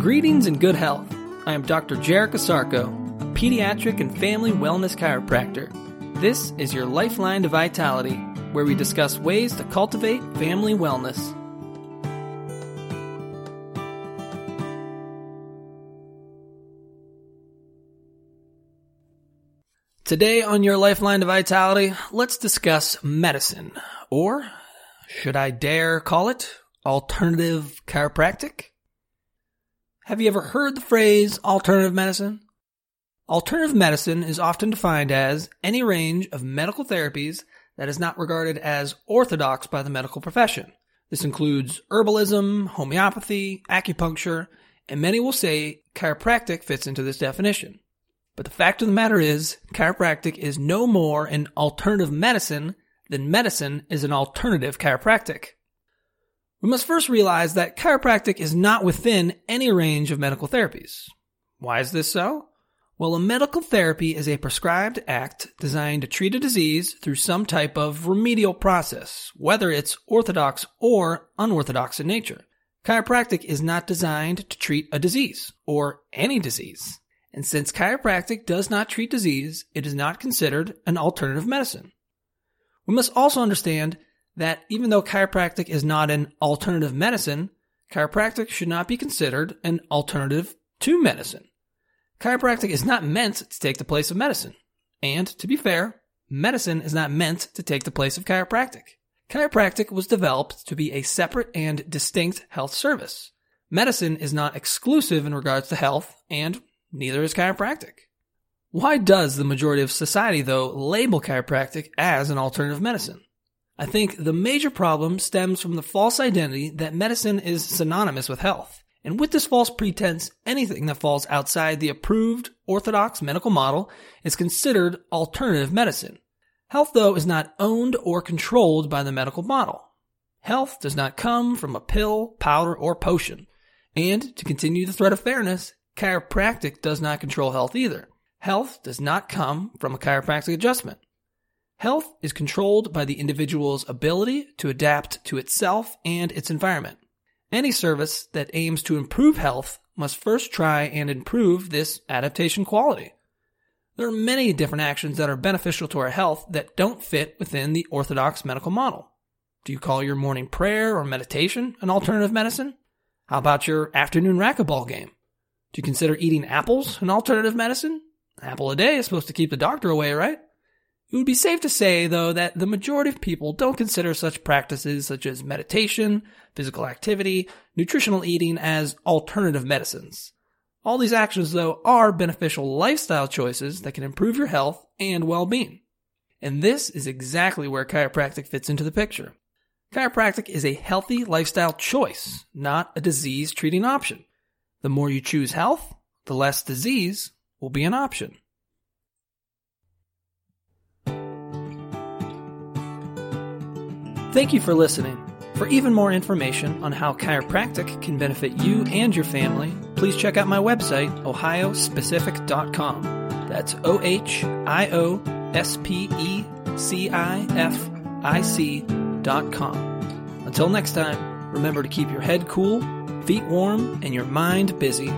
Greetings and good health. I am Dr. Jarek Asarko, a pediatric and family wellness chiropractor. This is your lifeline to vitality, where we discuss ways to cultivate family wellness. Today on your Lifeline to Vitality, let's discuss medicine, or should I dare call it alternative chiropractic? Have you ever heard the phrase alternative medicine? Alternative medicine is often defined as any range of medical therapies that is not regarded as orthodox by the medical profession. This includes herbalism, homeopathy, acupuncture, and many will say chiropractic fits into this definition. But the fact of the matter is, chiropractic is no more an alternative medicine than medicine is an alternative chiropractic. We must first realize that chiropractic is not within any range of medical therapies. Why is this so? Well, a medical therapy is a prescribed act designed to treat a disease through some type of remedial process, whether it's orthodox or unorthodox in nature. Chiropractic is not designed to treat a disease, or any disease. And since chiropractic does not treat disease, it is not considered an alternative medicine. We must also understand that even though chiropractic is not an alternative medicine, chiropractic should not be considered an alternative to medicine. Chiropractic is not meant to take the place of medicine. And to be fair, medicine is not meant to take the place of chiropractic. Chiropractic was developed to be a separate and distinct health service. Medicine is not exclusive in regards to health, and neither is chiropractic. Why does the majority of society, though, label chiropractic as an alternative medicine? I think the major problem stems from the false identity that medicine is synonymous with health. And with this false pretense, anything that falls outside the approved orthodox medical model is considered alternative medicine. Health, though, is not owned or controlled by the medical model. Health does not come from a pill, powder, or potion. And to continue the thread of fairness, chiropractic does not control health either. Health does not come from a chiropractic adjustment. Health is controlled by the individual's ability to adapt to itself and its environment. Any service that aims to improve health must first try and improve this adaptation quality. There are many different actions that are beneficial to our health that don't fit within the orthodox medical model. Do you call your morning prayer or meditation an alternative medicine? How about your afternoon racquetball game? Do you consider eating apples an alternative medicine? Apple a day is supposed to keep the doctor away, right? It would be safe to say, though, that the majority of people don't consider such practices such as meditation, physical activity, nutritional eating as alternative medicines. All these actions, though, are beneficial lifestyle choices that can improve your health and well-being. And this is exactly where chiropractic fits into the picture. Chiropractic is a healthy lifestyle choice, not a disease treating option. The more you choose health, the less disease will be an option. Thank you for listening. For even more information on how chiropractic can benefit you and your family, please check out my website, ohiospecific.com. That's O H I O S P E C I F I C dot com. Until next time, remember to keep your head cool, feet warm, and your mind busy